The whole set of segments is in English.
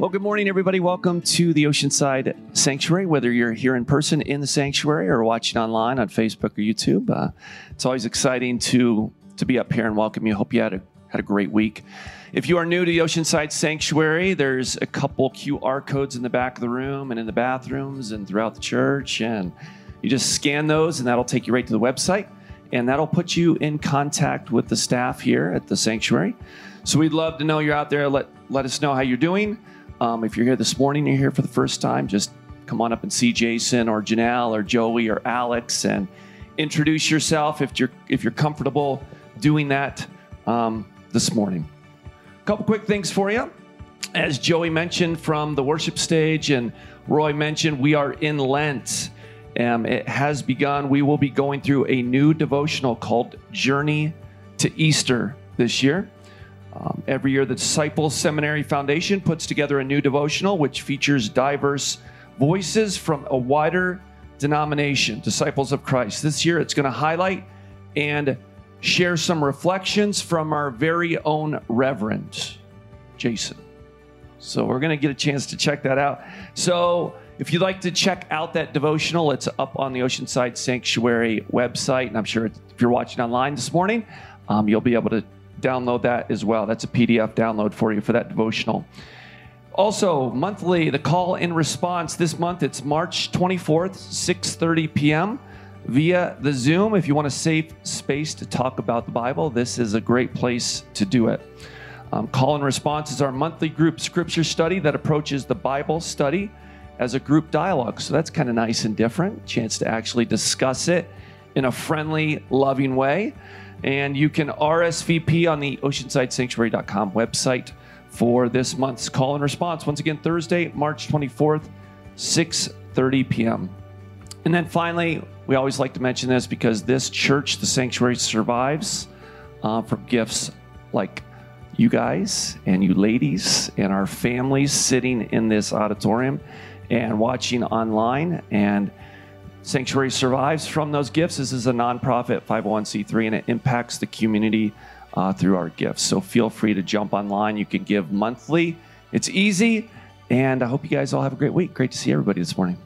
Well, good morning, everybody. Welcome to the Oceanside Sanctuary. Whether you're here in person in the sanctuary or watching online on Facebook or YouTube, uh, it's always exciting to to be up here and welcome you. Hope you had a had a great week. If you are new to the Oceanside Sanctuary, there's a couple QR codes in the back of the room and in the bathrooms and throughout the church, and you just scan those, and that'll take you right to the website, and that'll put you in contact with the staff here at the sanctuary. So we'd love to know you're out there. Let let us know how you're doing. Um, if you're here this morning, you're here for the first time, just come on up and see Jason or Janelle or Joey or Alex and introduce yourself if you're if you're comfortable doing that um, this morning. A couple quick things for you. As Joey mentioned from the worship stage and Roy mentioned, we are in Lent. Um, it has begun. We will be going through a new devotional called Journey to Easter this year. Um, every year, the Disciples Seminary Foundation puts together a new devotional which features diverse voices from a wider denomination, Disciples of Christ. This year, it's going to highlight and share some reflections from our very own Reverend Jason. So, we're going to get a chance to check that out. So, if you'd like to check out that devotional, it's up on the Oceanside Sanctuary website. And I'm sure if you're watching online this morning, um, you'll be able to download that as well. That's a PDF download for you for that devotional. Also, monthly, the call in response this month, it's March 24th, 6:30 p.m. via the Zoom. If you want a safe space to talk about the Bible, this is a great place to do it. Um, call and response is our monthly group scripture study that approaches the Bible study as a group dialogue. So that's kind of nice and different. Chance to actually discuss it in a friendly, loving way. And you can RSVP on the oceansidesanctuary.com website for this month's call and response. Once again, Thursday, March 24th, 6:30 p.m. And then finally, we always like to mention this because this church, the sanctuary, survives uh, from gifts like you guys and you ladies and our families sitting in this auditorium and watching online and Sanctuary survives from those gifts. This is a nonprofit 501c3 and it impacts the community uh, through our gifts. So feel free to jump online. You can give monthly, it's easy. And I hope you guys all have a great week. Great to see everybody this morning.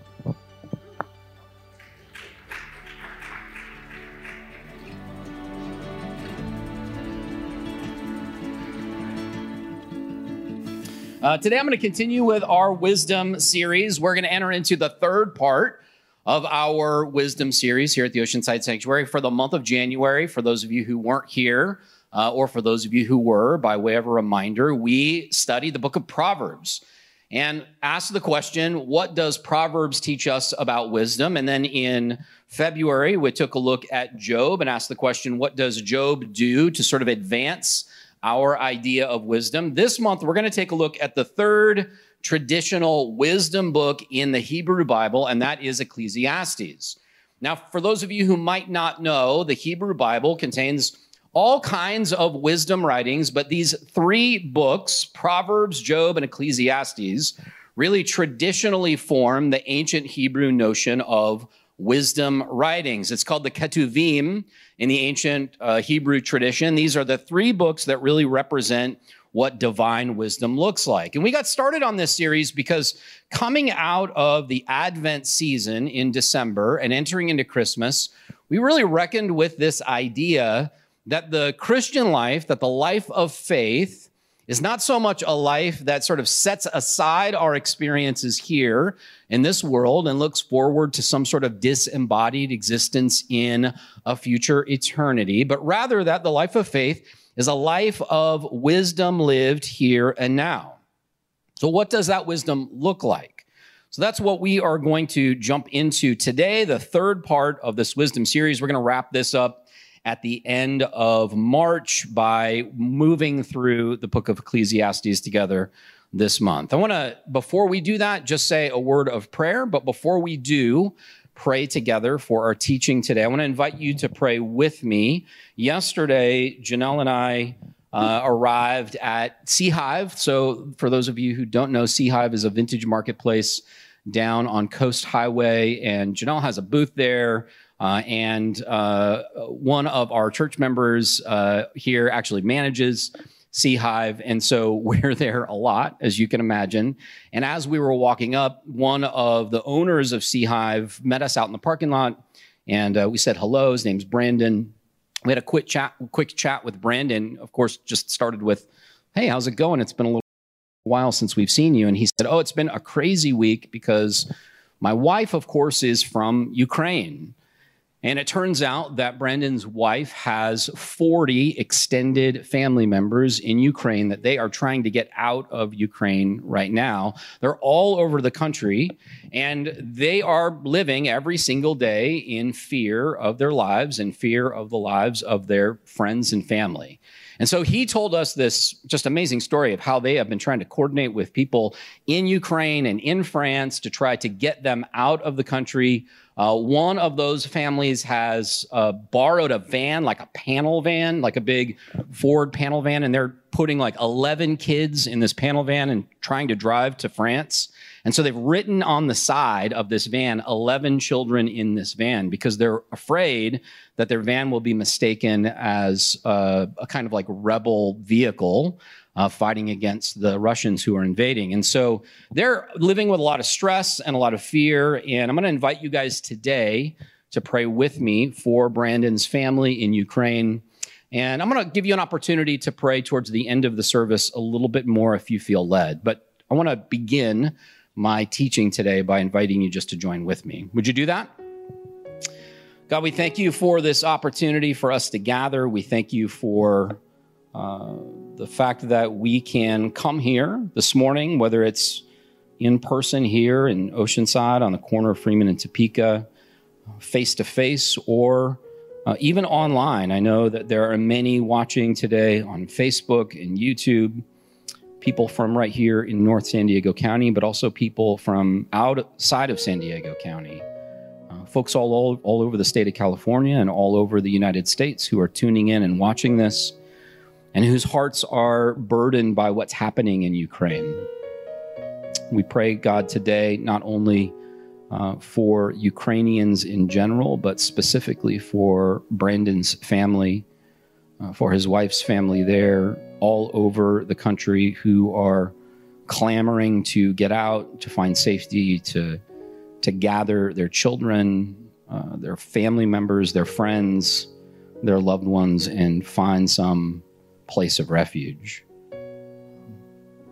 Uh, today, I'm going to continue with our wisdom series. We're going to enter into the third part of our wisdom series here at the Oceanside Sanctuary for the month of January. For those of you who weren't here, uh, or for those of you who were, by way of a reminder, we study the book of Proverbs and ask the question what does Proverbs teach us about wisdom? And then in February, we took a look at Job and asked the question what does Job do to sort of advance our idea of wisdom? This month, we're going to take a look at the third traditional wisdom book in the Hebrew Bible, and that is Ecclesiastes. Now, for those of you who might not know, the Hebrew Bible contains all kinds of wisdom writings, but these three books, Proverbs, Job, and Ecclesiastes, really traditionally form the ancient Hebrew notion of wisdom writings. It's called the Ketuvim in the ancient uh, Hebrew tradition. These are the three books that really represent what divine wisdom looks like. And we got started on this series because coming out of the Advent season in December and entering into Christmas, we really reckoned with this idea that the Christian life, that the life of faith, is not so much a life that sort of sets aside our experiences here in this world and looks forward to some sort of disembodied existence in a future eternity, but rather that the life of faith is a life of wisdom lived here and now. So, what does that wisdom look like? So, that's what we are going to jump into today, the third part of this wisdom series. We're going to wrap this up at the end of March by moving through the book of Ecclesiastes together this month. I want to, before we do that, just say a word of prayer. But before we do, pray together for our teaching today. I want to invite you to pray with me. Yesterday, Janelle and I uh, arrived at Sea Hive. So, for those of you who don't know, Sea Hive is a vintage marketplace down on Coast Highway, and Janelle has a booth there. Uh, and uh, one of our church members uh, here actually manages Sea Hive. And so we're there a lot, as you can imagine. And as we were walking up, one of the owners of Sea Hive met us out in the parking lot. And uh, we said hello. His name's Brandon. We had a quick chat, quick chat with Brandon. Of course, just started with, "Hey, how's it going? It's been a little while since we've seen you." And he said, "Oh, it's been a crazy week because my wife, of course, is from Ukraine." And it turns out that Brandon's wife has 40 extended family members in Ukraine that they are trying to get out of Ukraine right now. They're all over the country and they are living every single day in fear of their lives and fear of the lives of their friends and family. And so he told us this just amazing story of how they have been trying to coordinate with people in Ukraine and in France to try to get them out of the country uh, one of those families has uh, borrowed a van, like a panel van, like a big Ford panel van, and they're putting like 11 kids in this panel van and trying to drive to France. And so they've written on the side of this van 11 children in this van because they're afraid that their van will be mistaken as a, a kind of like rebel vehicle uh, fighting against the Russians who are invading. And so they're living with a lot of stress and a lot of fear. And I'm going to invite you guys today to pray with me for Brandon's family in Ukraine. And I'm going to give you an opportunity to pray towards the end of the service a little bit more if you feel led. But I want to begin my teaching today by inviting you just to join with me. Would you do that? God, we thank you for this opportunity for us to gather. We thank you for uh, the fact that we can come here this morning, whether it's in person here in Oceanside on the corner of Freeman and Topeka, face to face, or uh, even online. I know that there are many watching today on Facebook and YouTube, people from right here in North San Diego County, but also people from outside of San Diego County. Uh, folks all, all, all over the state of California and all over the United States who are tuning in and watching this and whose hearts are burdened by what's happening in Ukraine. We pray, God, today, not only uh, for Ukrainians in general, but specifically for Brandon's family, uh, for his wife's family there, all over the country who are clamoring to get out, to find safety, to, to gather their children, uh, their family members, their friends, their loved ones, and find some place of refuge.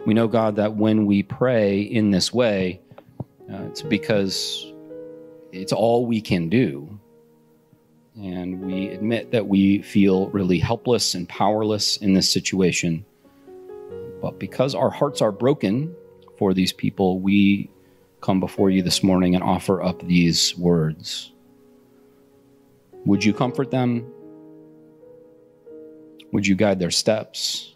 We know, God, that when we pray in this way, uh, it's because it's all we can do. And we admit that we feel really helpless and powerless in this situation. But because our hearts are broken for these people, we come before you this morning and offer up these words. Would you comfort them? Would you guide their steps?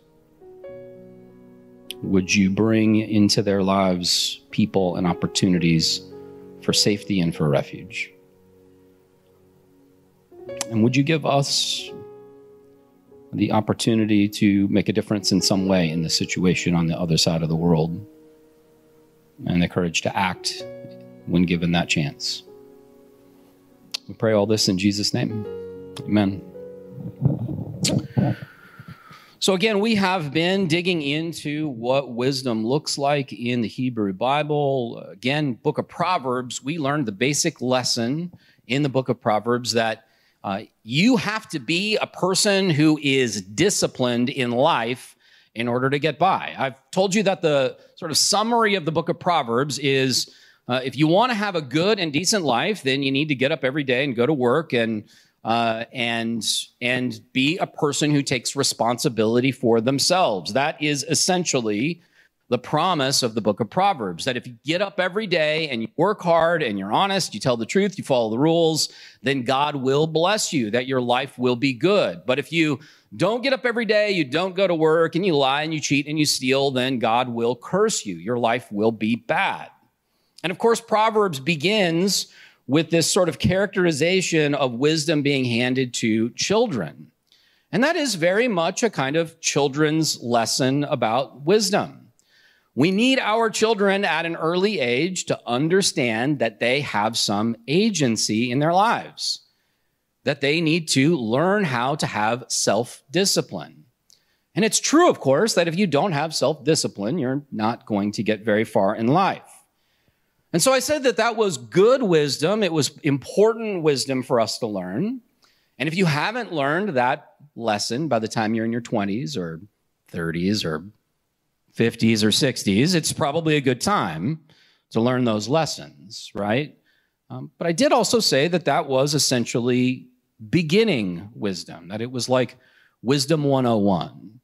Would you bring into their lives people and opportunities for safety and for refuge? And would you give us the opportunity to make a difference in some way in the situation on the other side of the world and the courage to act when given that chance? We pray all this in Jesus' name. Amen. So, again, we have been digging into what wisdom looks like in the Hebrew Bible. Again, book of Proverbs, we learned the basic lesson in the book of Proverbs that uh, you have to be a person who is disciplined in life in order to get by. I've told you that the sort of summary of the book of Proverbs is uh, if you want to have a good and decent life, then you need to get up every day and go to work and uh, and and be a person who takes responsibility for themselves. That is essentially the promise of the book of Proverbs that if you get up every day and you work hard and you're honest, you tell the truth, you follow the rules, then God will bless you, that your life will be good. But if you don't get up every day, you don't go to work, and you lie and you cheat and you steal, then God will curse you. Your life will be bad. And of course, Proverbs begins with this sort of characterization of wisdom being handed to children. And that is very much a kind of children's lesson about wisdom. We need our children at an early age to understand that they have some agency in their lives, that they need to learn how to have self discipline. And it's true, of course, that if you don't have self discipline, you're not going to get very far in life. And so I said that that was good wisdom. It was important wisdom for us to learn. And if you haven't learned that lesson by the time you're in your 20s or 30s or 50s or 60s, it's probably a good time to learn those lessons, right? Um, but I did also say that that was essentially beginning wisdom, that it was like wisdom 101,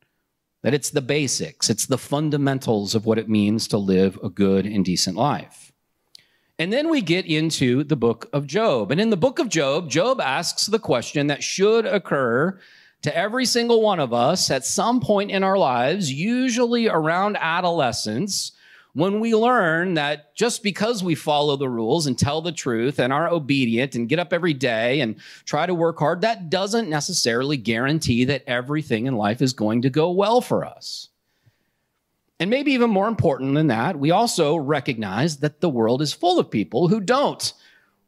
that it's the basics, it's the fundamentals of what it means to live a good and decent life. And then we get into the book of Job. And in the book of Job, Job asks the question that should occur to every single one of us at some point in our lives, usually around adolescence, when we learn that just because we follow the rules and tell the truth and are obedient and get up every day and try to work hard, that doesn't necessarily guarantee that everything in life is going to go well for us. And maybe even more important than that, we also recognize that the world is full of people who don't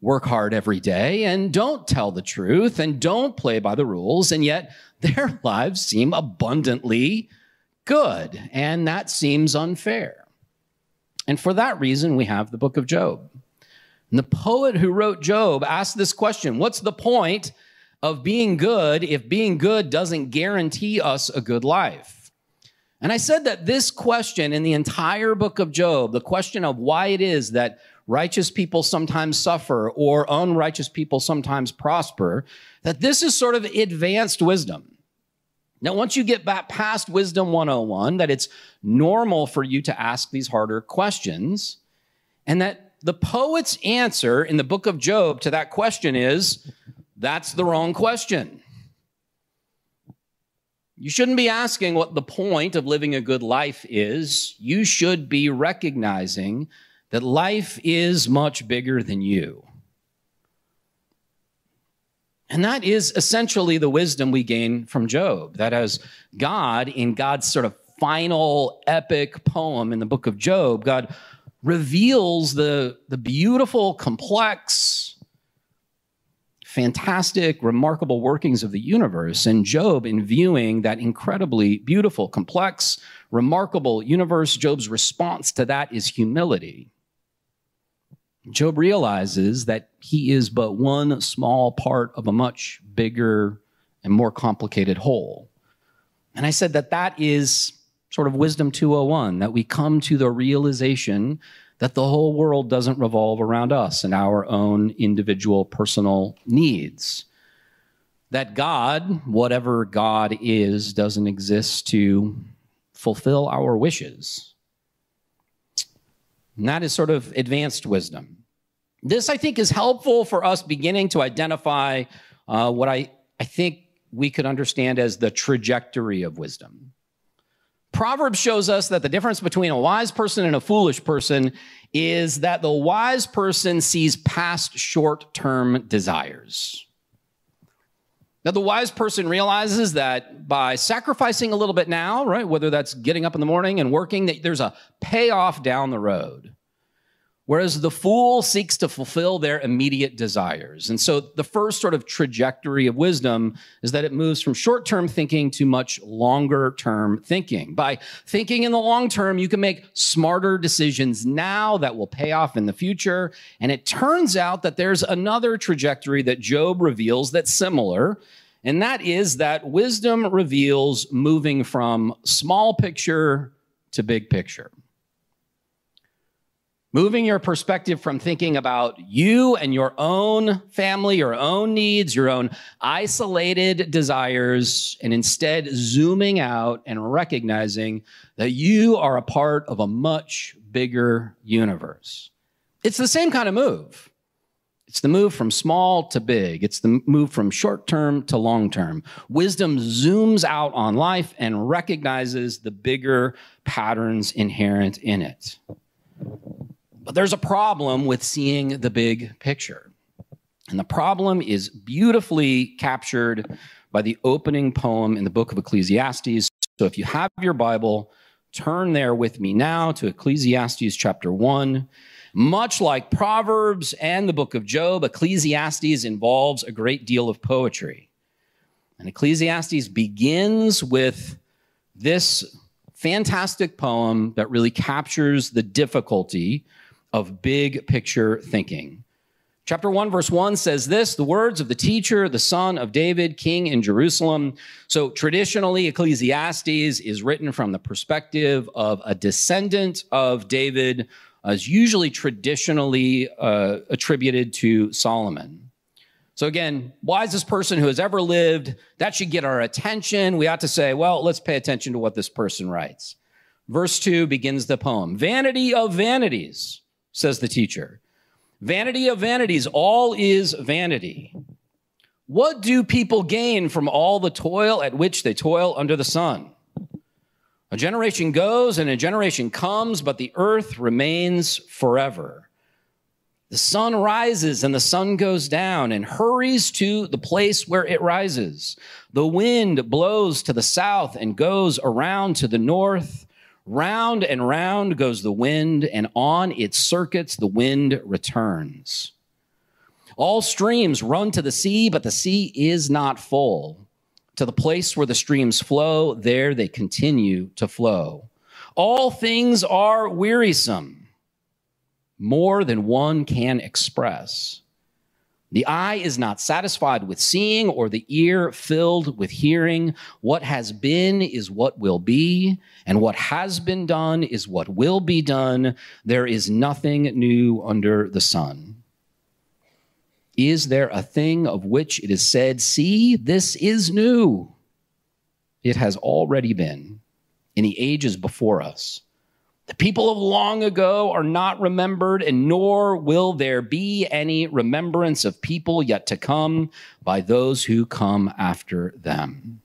work hard every day and don't tell the truth and don't play by the rules, and yet their lives seem abundantly good. And that seems unfair. And for that reason, we have the book of Job. And the poet who wrote Job asked this question What's the point of being good if being good doesn't guarantee us a good life? And I said that this question in the entire book of Job, the question of why it is that righteous people sometimes suffer or unrighteous people sometimes prosper, that this is sort of advanced wisdom. Now, once you get back past wisdom 101, that it's normal for you to ask these harder questions, and that the poet's answer in the book of Job to that question is that's the wrong question. You shouldn't be asking what the point of living a good life is. You should be recognizing that life is much bigger than you. And that is essentially the wisdom we gain from Job. That as God, in God's sort of final epic poem in the book of Job, God reveals the, the beautiful, complex, fantastic, remarkable workings of the universe. And Job, in viewing that incredibly beautiful, complex, remarkable universe, Job's response to that is humility. Job realizes that he is but one small part of a much bigger and more complicated whole. And I said that that is sort of wisdom 201, that we come to the realization that the whole world doesn't revolve around us and our own individual personal needs. That God, whatever God is, doesn't exist to fulfill our wishes. And that is sort of advanced wisdom. This, I think, is helpful for us beginning to identify uh, what I, I think we could understand as the trajectory of wisdom. Proverbs shows us that the difference between a wise person and a foolish person is that the wise person sees past short term desires. Now, the wise person realizes that by sacrificing a little bit now, right, whether that's getting up in the morning and working, that there's a payoff down the road. Whereas the fool seeks to fulfill their immediate desires. And so the first sort of trajectory of wisdom is that it moves from short term thinking to much longer term thinking. By thinking in the long term, you can make smarter decisions now that will pay off in the future. And it turns out that there's another trajectory that Job reveals that's similar. And that is that wisdom reveals moving from small picture to big picture. Moving your perspective from thinking about you and your own family, your own needs, your own isolated desires, and instead zooming out and recognizing that you are a part of a much bigger universe. It's the same kind of move. It's the move from small to big. It's the move from short term to long term. Wisdom zooms out on life and recognizes the bigger patterns inherent in it. But there's a problem with seeing the big picture. And the problem is beautifully captured by the opening poem in the book of Ecclesiastes. So if you have your Bible, turn there with me now to Ecclesiastes chapter 1. Much like Proverbs and the book of Job, Ecclesiastes involves a great deal of poetry. And Ecclesiastes begins with this fantastic poem that really captures the difficulty of big picture thinking. Chapter 1, verse 1 says this the words of the teacher, the son of David, king in Jerusalem. So traditionally, Ecclesiastes is written from the perspective of a descendant of David, is usually traditionally uh, attributed to Solomon. So again, wisest person who has ever lived, that should get our attention. We ought to say, well, let's pay attention to what this person writes. Verse 2 begins the poem Vanity of vanities, says the teacher. Vanity of vanities, all is vanity. What do people gain from all the toil at which they toil under the sun? A generation goes and a generation comes, but the earth remains forever. The sun rises and the sun goes down and hurries to the place where it rises. The wind blows to the south and goes around to the north. Round and round goes the wind, and on its circuits the wind returns. All streams run to the sea, but the sea is not full. To the place where the streams flow, there they continue to flow. All things are wearisome more than one can express. The eye is not satisfied with seeing, or the ear filled with hearing. What has been is what will be, and what has been done is what will be done. There is nothing new under the sun. Is there a thing of which it is said, See, this is new? It has already been in the ages before us. The people of long ago are not remembered, and nor will there be any remembrance of people yet to come by those who come after them.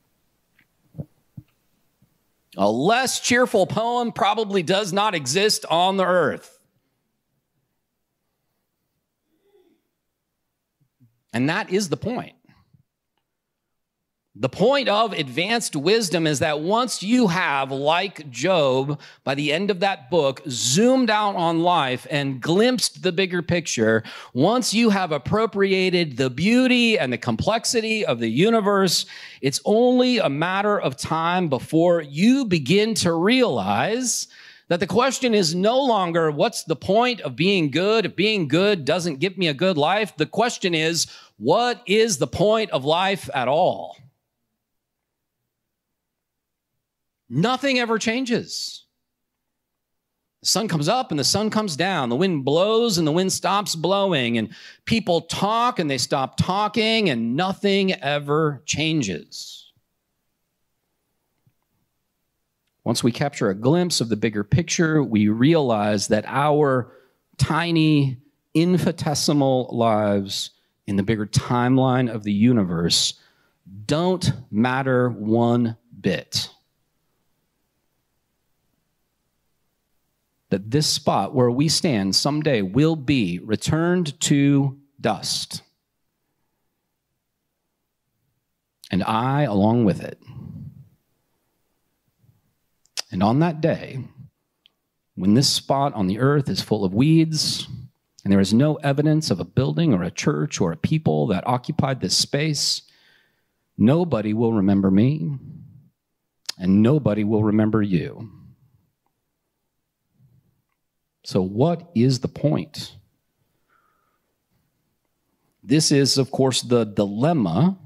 A less cheerful poem probably does not exist on the earth. And that is the point. The point of advanced wisdom is that once you have, like Job, by the end of that book, zoomed out on life and glimpsed the bigger picture, once you have appropriated the beauty and the complexity of the universe, it's only a matter of time before you begin to realize that the question is no longer what's the point of being good if being good doesn't give me a good life. The question is, what is the point of life at all? Nothing ever changes. The sun comes up and the sun comes down. The wind blows and the wind stops blowing. And people talk and they stop talking, and nothing ever changes. Once we capture a glimpse of the bigger picture, we realize that our tiny, infinitesimal lives in the bigger timeline of the universe don't matter one bit. That this spot where we stand someday will be returned to dust. And I along with it. And on that day, when this spot on the earth is full of weeds, and there is no evidence of a building or a church or a people that occupied this space, nobody will remember me, and nobody will remember you. So, what is the point? This is, of course, the dilemma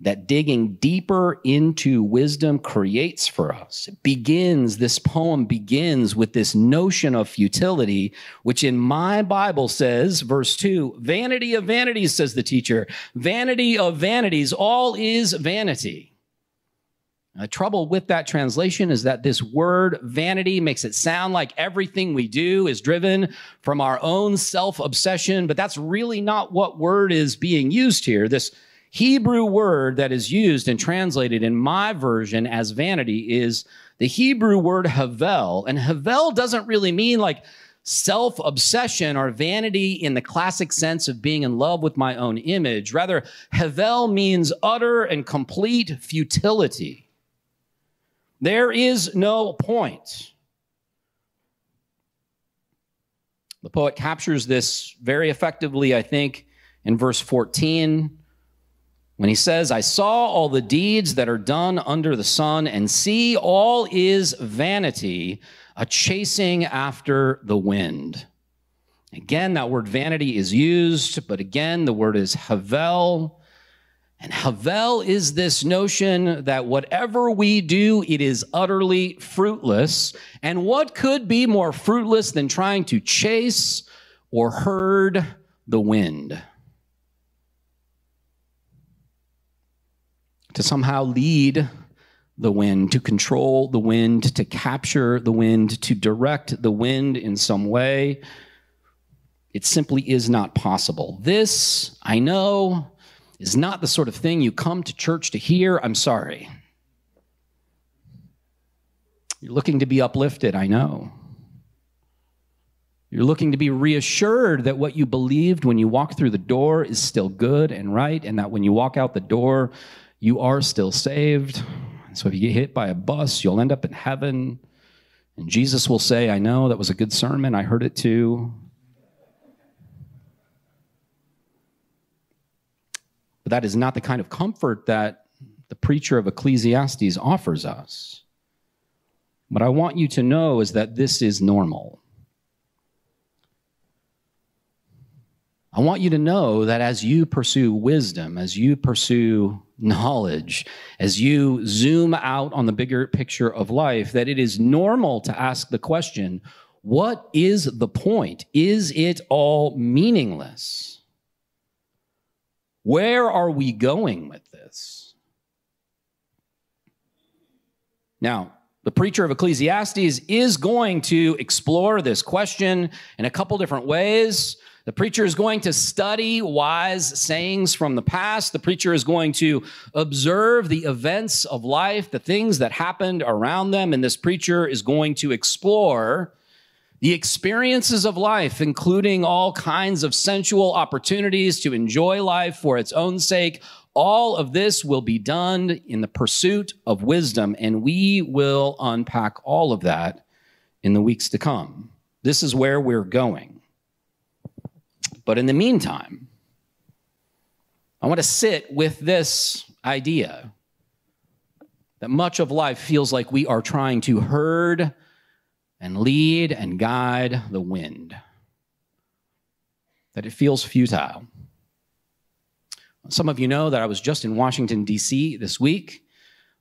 that digging deeper into wisdom creates for us. It begins, this poem begins with this notion of futility, which in my Bible says, verse 2, vanity of vanities, says the teacher, vanity of vanities, all is vanity. The trouble with that translation is that this word vanity makes it sound like everything we do is driven from our own self obsession, but that's really not what word is being used here. This Hebrew word that is used and translated in my version as vanity is the Hebrew word havel. And havel doesn't really mean like self obsession or vanity in the classic sense of being in love with my own image. Rather, havel means utter and complete futility. There is no point. The poet captures this very effectively, I think, in verse 14. when he says, I saw all the deeds that are done under the sun, and see, all is vanity, a chasing after the wind. Again, that word vanity is used, but again, the word is havel. And havel is this notion that whatever we do, it is utterly fruitless. And what could be more fruitless than trying to chase or herd the wind? To somehow lead the wind, to control the wind, to capture the wind, to direct the wind in some way it simply is not possible. This, I know, is not the sort of thing you come to church to hear. I'm sorry. You're looking to be uplifted, I know. You're looking to be reassured that what you believed when you walked through the door is still good and right, and that when you walk out the door, you are still saved. So if you get hit by a bus, you'll end up in heaven. And Jesus will say, I know that was a good sermon. I heard it too. But that is not the kind of comfort that the preacher of Ecclesiastes offers us. What I want you to know is that this is normal. I want you to know that as you pursue wisdom, as you pursue knowledge, as you zoom out on the bigger picture of life, that it is normal to ask the question what is the point? Is it all meaningless? Where are we going with this? Now, the preacher of Ecclesiastes is going to explore this question in a couple different ways. The preacher is going to study wise sayings from the past. The preacher is going to observe the events of life, the things that happened around them. And this preacher is going to explore the experiences of life, including all kinds of sensual opportunities to enjoy life for its own sake, all of this will be done in the pursuit of wisdom, and we will unpack all of that in the weeks to come. This is where we're going. But in the meantime, I want to sit with this idea that much of life feels like we are trying to herd and lead and guide the wind, that it feels futile. Some of you know that I was just in Washington, D.C. this week.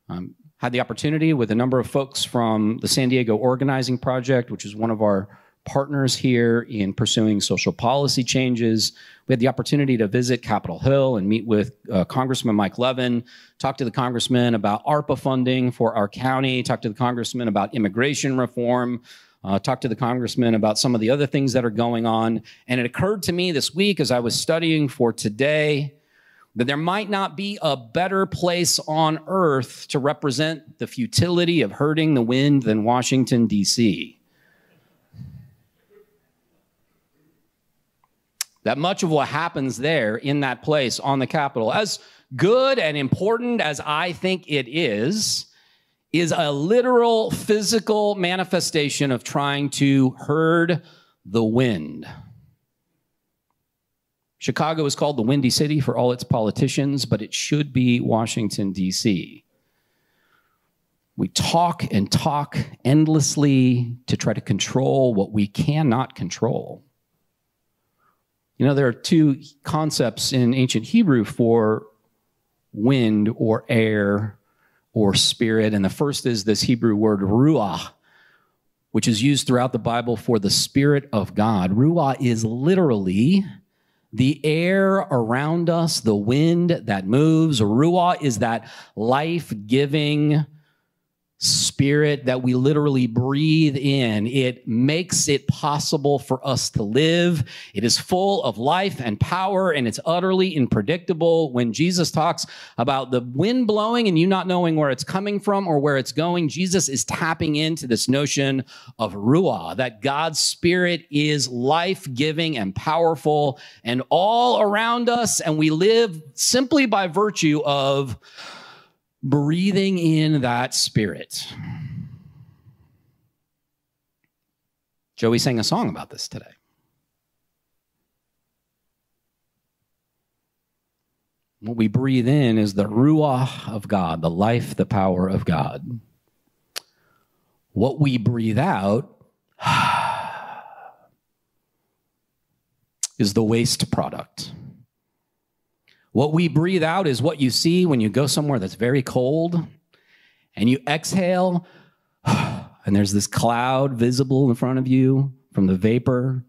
Um, had the opportunity with a number of folks from the San Diego Organizing Project, which is one of our partners here in pursuing social policy changes. We had the opportunity to visit Capitol Hill and meet with uh, Congressman Mike Levin, talk to the congressman about ARPA funding for our county, talk to the congressman about immigration reform, uh, talk to the congressman about some of the other things that are going on. And it occurred to me this week as I was studying for today that there might not be a better place on earth to represent the futility of hurting the wind than Washington, D.C. that much of what happens there in that place on the Capitol, as good and important as I think it is, is a literal physical manifestation of trying to herd the wind. Chicago is called the Windy City for all its politicians, but it should be Washington, D.C. We talk and talk endlessly to try to control what we cannot control. You know, there are two concepts in ancient Hebrew for wind or air or spirit. And the first is this Hebrew word ruah, which is used throughout the Bible for the Spirit of God. Ruah is literally the air around us, the wind that moves. Ruah is that life giving, spirit that we literally breathe in. It makes it possible for us to live. It is full of life and power and it's utterly unpredictable. When Jesus talks about the wind blowing and you not knowing where it's coming from or where it's going, Jesus is tapping into this notion of Ruah, that God's spirit is life giving and powerful and all around us. And we live simply by virtue of breathing in that spirit. Joey sang a song about this today. What we breathe in is the Ruach of God, the life, the power of God. What we breathe out is the waste product. What we breathe out is what you see when you go somewhere that's very cold and you exhale, and there's this cloud visible in front of you from the vapor.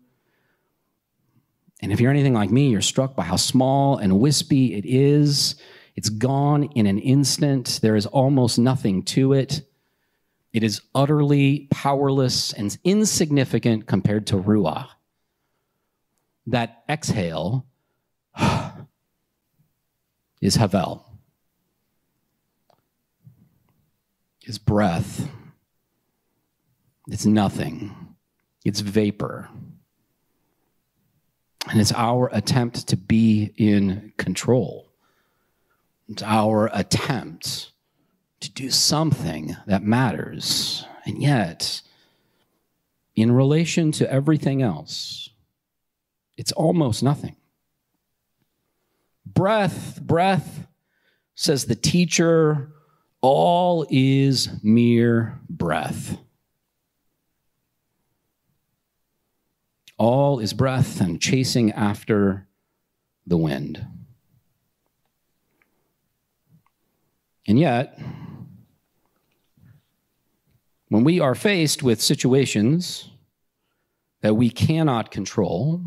And if you're anything like me, you're struck by how small and wispy it is. It's gone in an instant. There is almost nothing to it. It is utterly powerless and insignificant compared to Ruah. That exhale is Havel. His breath. It's nothing. It's vapor. And it's our attempt to be in control. It's our attempt to do something that matters. And yet, in relation to everything else, it's almost nothing. Breath, breath, says the teacher, all is mere breath. All is breath and chasing after the wind. And yet, when we are faced with situations that we cannot control,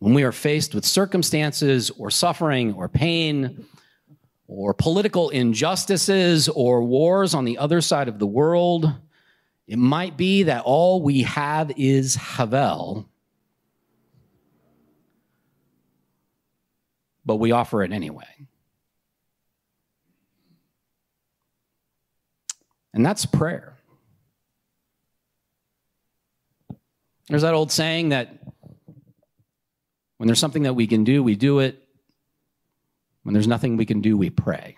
when we are faced with circumstances or suffering or pain or political injustices or wars on the other side of the world, it might be that all we have is Havel, but we offer it anyway. And that's prayer. There's that old saying that when there's something that we can do, we do it. When there's nothing we can do, we pray.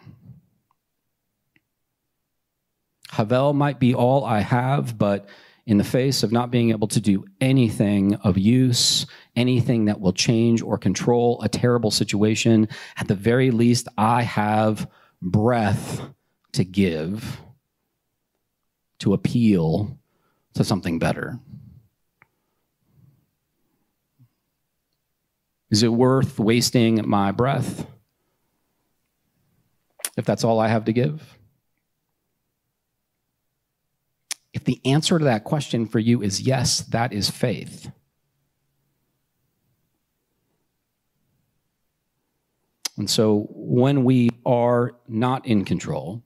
Havel might be all I have, but in the face of not being able to do anything of use, anything that will change or control a terrible situation, at the very least, I have breath to give to appeal to something better? Is it worth wasting my breath if that's all I have to give? If the answer to that question for you is yes, that is faith. And so when we are not in control,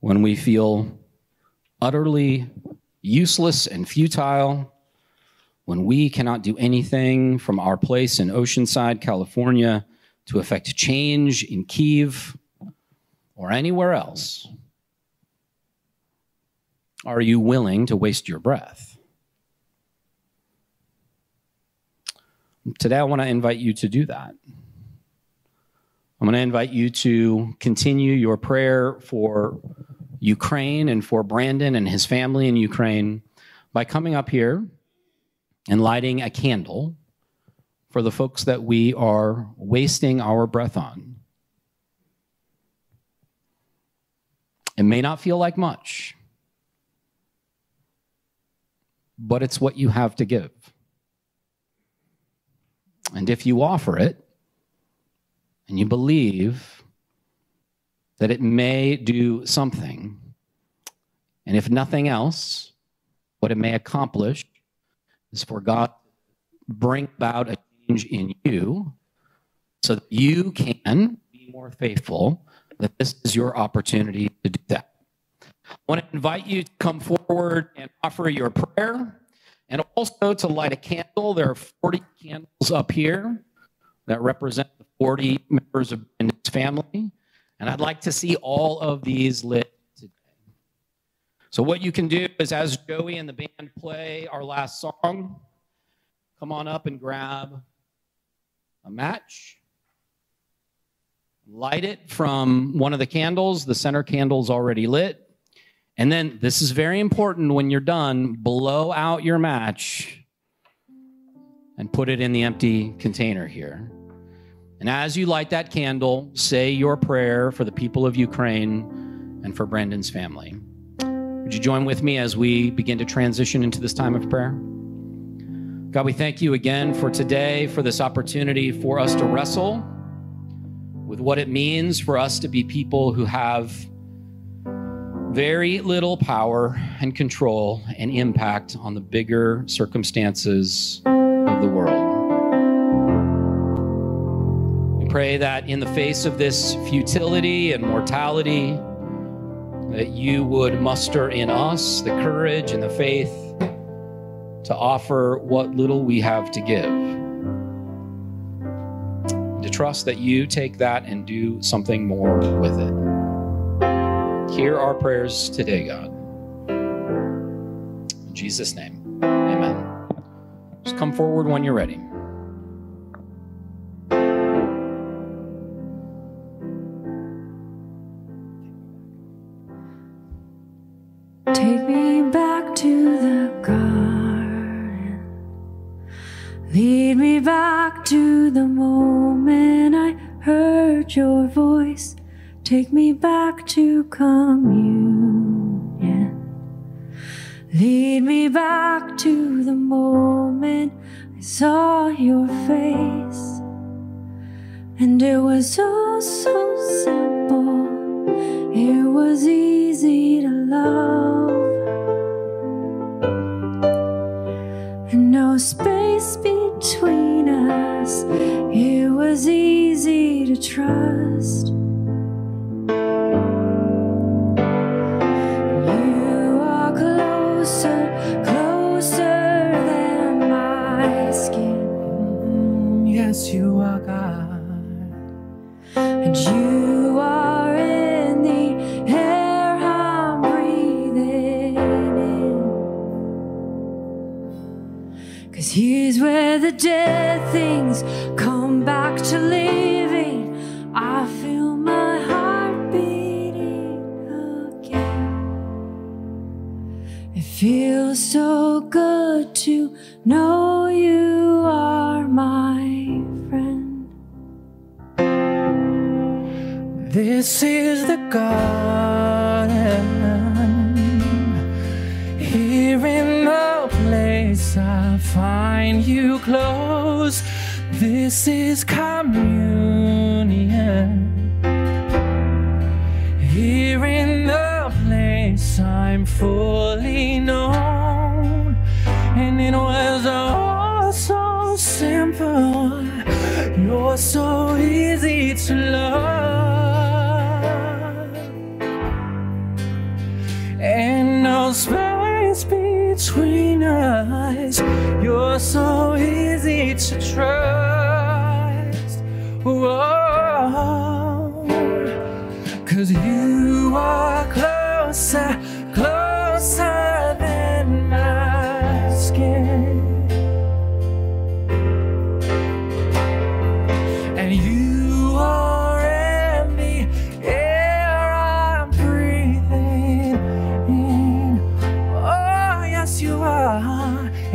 when we feel utterly useless and futile, when we cannot do anything from our place in Oceanside, California, to affect change in Kiev or anywhere else, are you willing to waste your breath? Today, I want to invite you to do that. I'm going to invite you to continue your prayer for Ukraine and for Brandon and his family in Ukraine by coming up here and lighting a candle for the folks that we are wasting our breath on. It may not feel like much, but it's what you have to give. And if you offer it and you believe that it may do something. And if nothing else, what it may accomplish is for God to bring about a change in you so that you can be more faithful, that this is your opportunity to do that. I want to invite you to come forward and offer your prayer and also to light a candle. There are 40 candles up here that represent the 40 members of his family. And I'd like to see all of these lit. So, what you can do is, as Joey and the band play our last song, come on up and grab a match, light it from one of the candles. The center candle's already lit. And then, this is very important when you're done, blow out your match and put it in the empty container here. And as you light that candle, say your prayer for the people of Ukraine and for Brandon's family. Would you join with me as we begin to transition into this time of prayer? God, we thank you again for today, for this opportunity for us to wrestle with what it means for us to be people who have very little power and control and impact on the bigger circumstances of the world. We pray that in the face of this futility and mortality, that you would muster in us the courage and the faith to offer what little we have to give. To trust that you take that and do something more with it. Hear our prayers today, God. In Jesus' name, amen. Just come forward when you're ready. Take me back to the garden. Lead me back to the moment I heard your voice. Take me back to communion. Lead me back to the moment I saw your face. And it was all so simple. It was easy to love. Between us. It was easy to trust. You are closer, closer than my skin. Yes, you are God. Dead things come back to living. I feel my heart beating again. It feels so good to know you are my friend. This is the garden. Is communion. Here in the place I'm fully known. And it was all so simple. You're so easy to love. And no space between us. You're so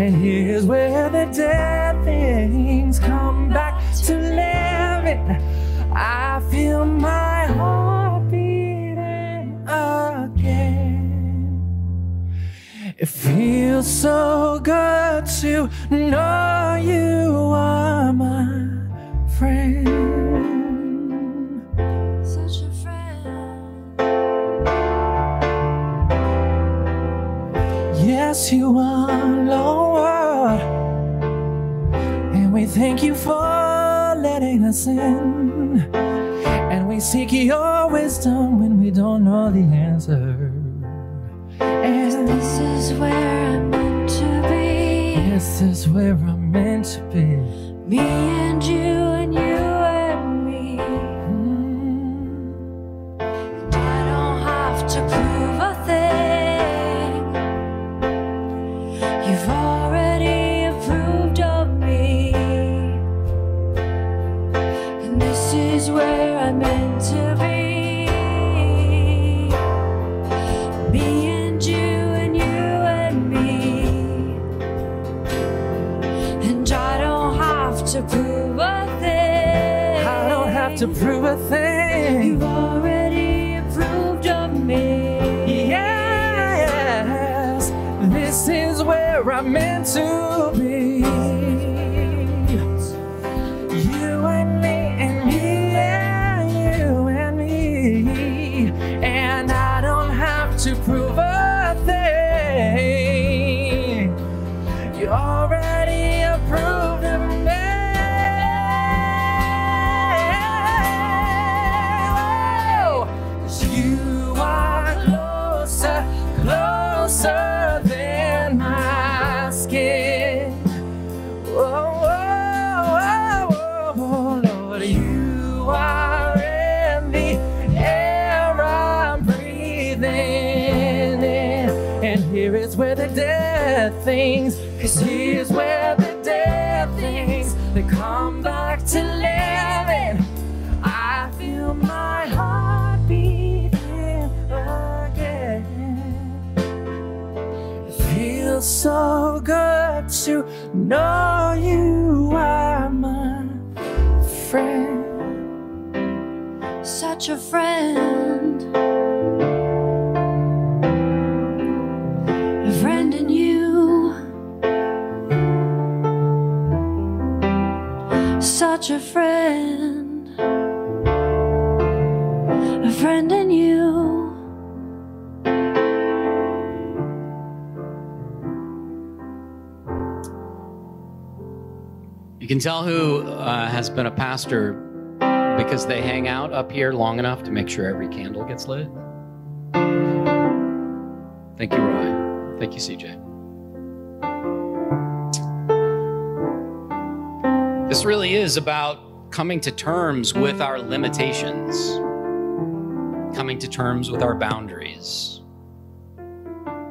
And here's where the dead things come back to living. I feel my heart beating again. It feels so good to know thank you for letting us in. And we seek your wisdom when we don't know the answer. And This is where I'm meant to be. this is where I'm meant to be. Me and you and you to prove feels so good to know you are my friend. Such a friend. A friend in you. Such a friend. Can tell who uh, has been a pastor because they hang out up here long enough to make sure every candle gets lit. Thank you, Roy. Thank you, CJ. This really is about coming to terms with our limitations, coming to terms with our boundaries,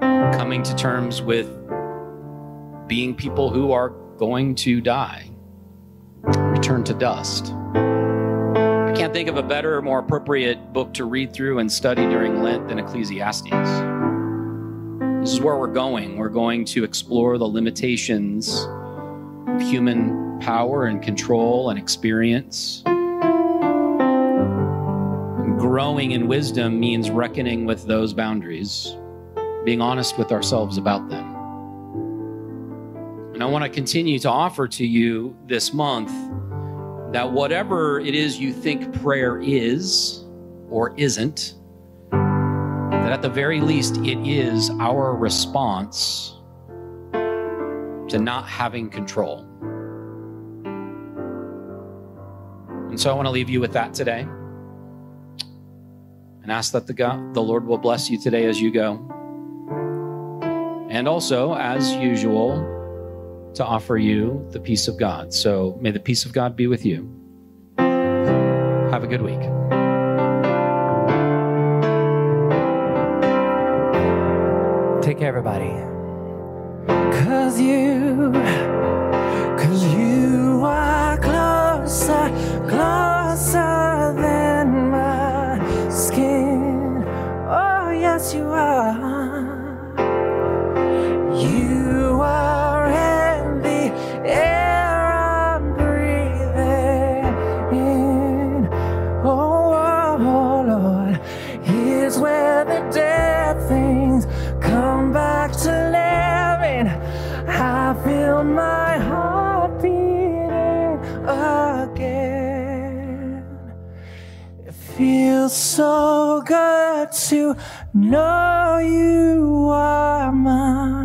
coming to terms with being people who are going to die return to dust. I can't think of a better or more appropriate book to read through and study during Lent than Ecclesiastes. This is where we're going. We're going to explore the limitations of human power and control and experience. Growing in wisdom means reckoning with those boundaries, being honest with ourselves about them. And I want to continue to offer to you this month that whatever it is you think prayer is or isn't, that at the very least it is our response to not having control. And so I want to leave you with that today and ask that the God, the Lord will bless you today as you go. And also, as usual, to offer you the peace of God. So may the peace of God be with you. Have a good week. Take care, everybody. Cause you, cause you are closer, closer than my skin. So good to know you are mine.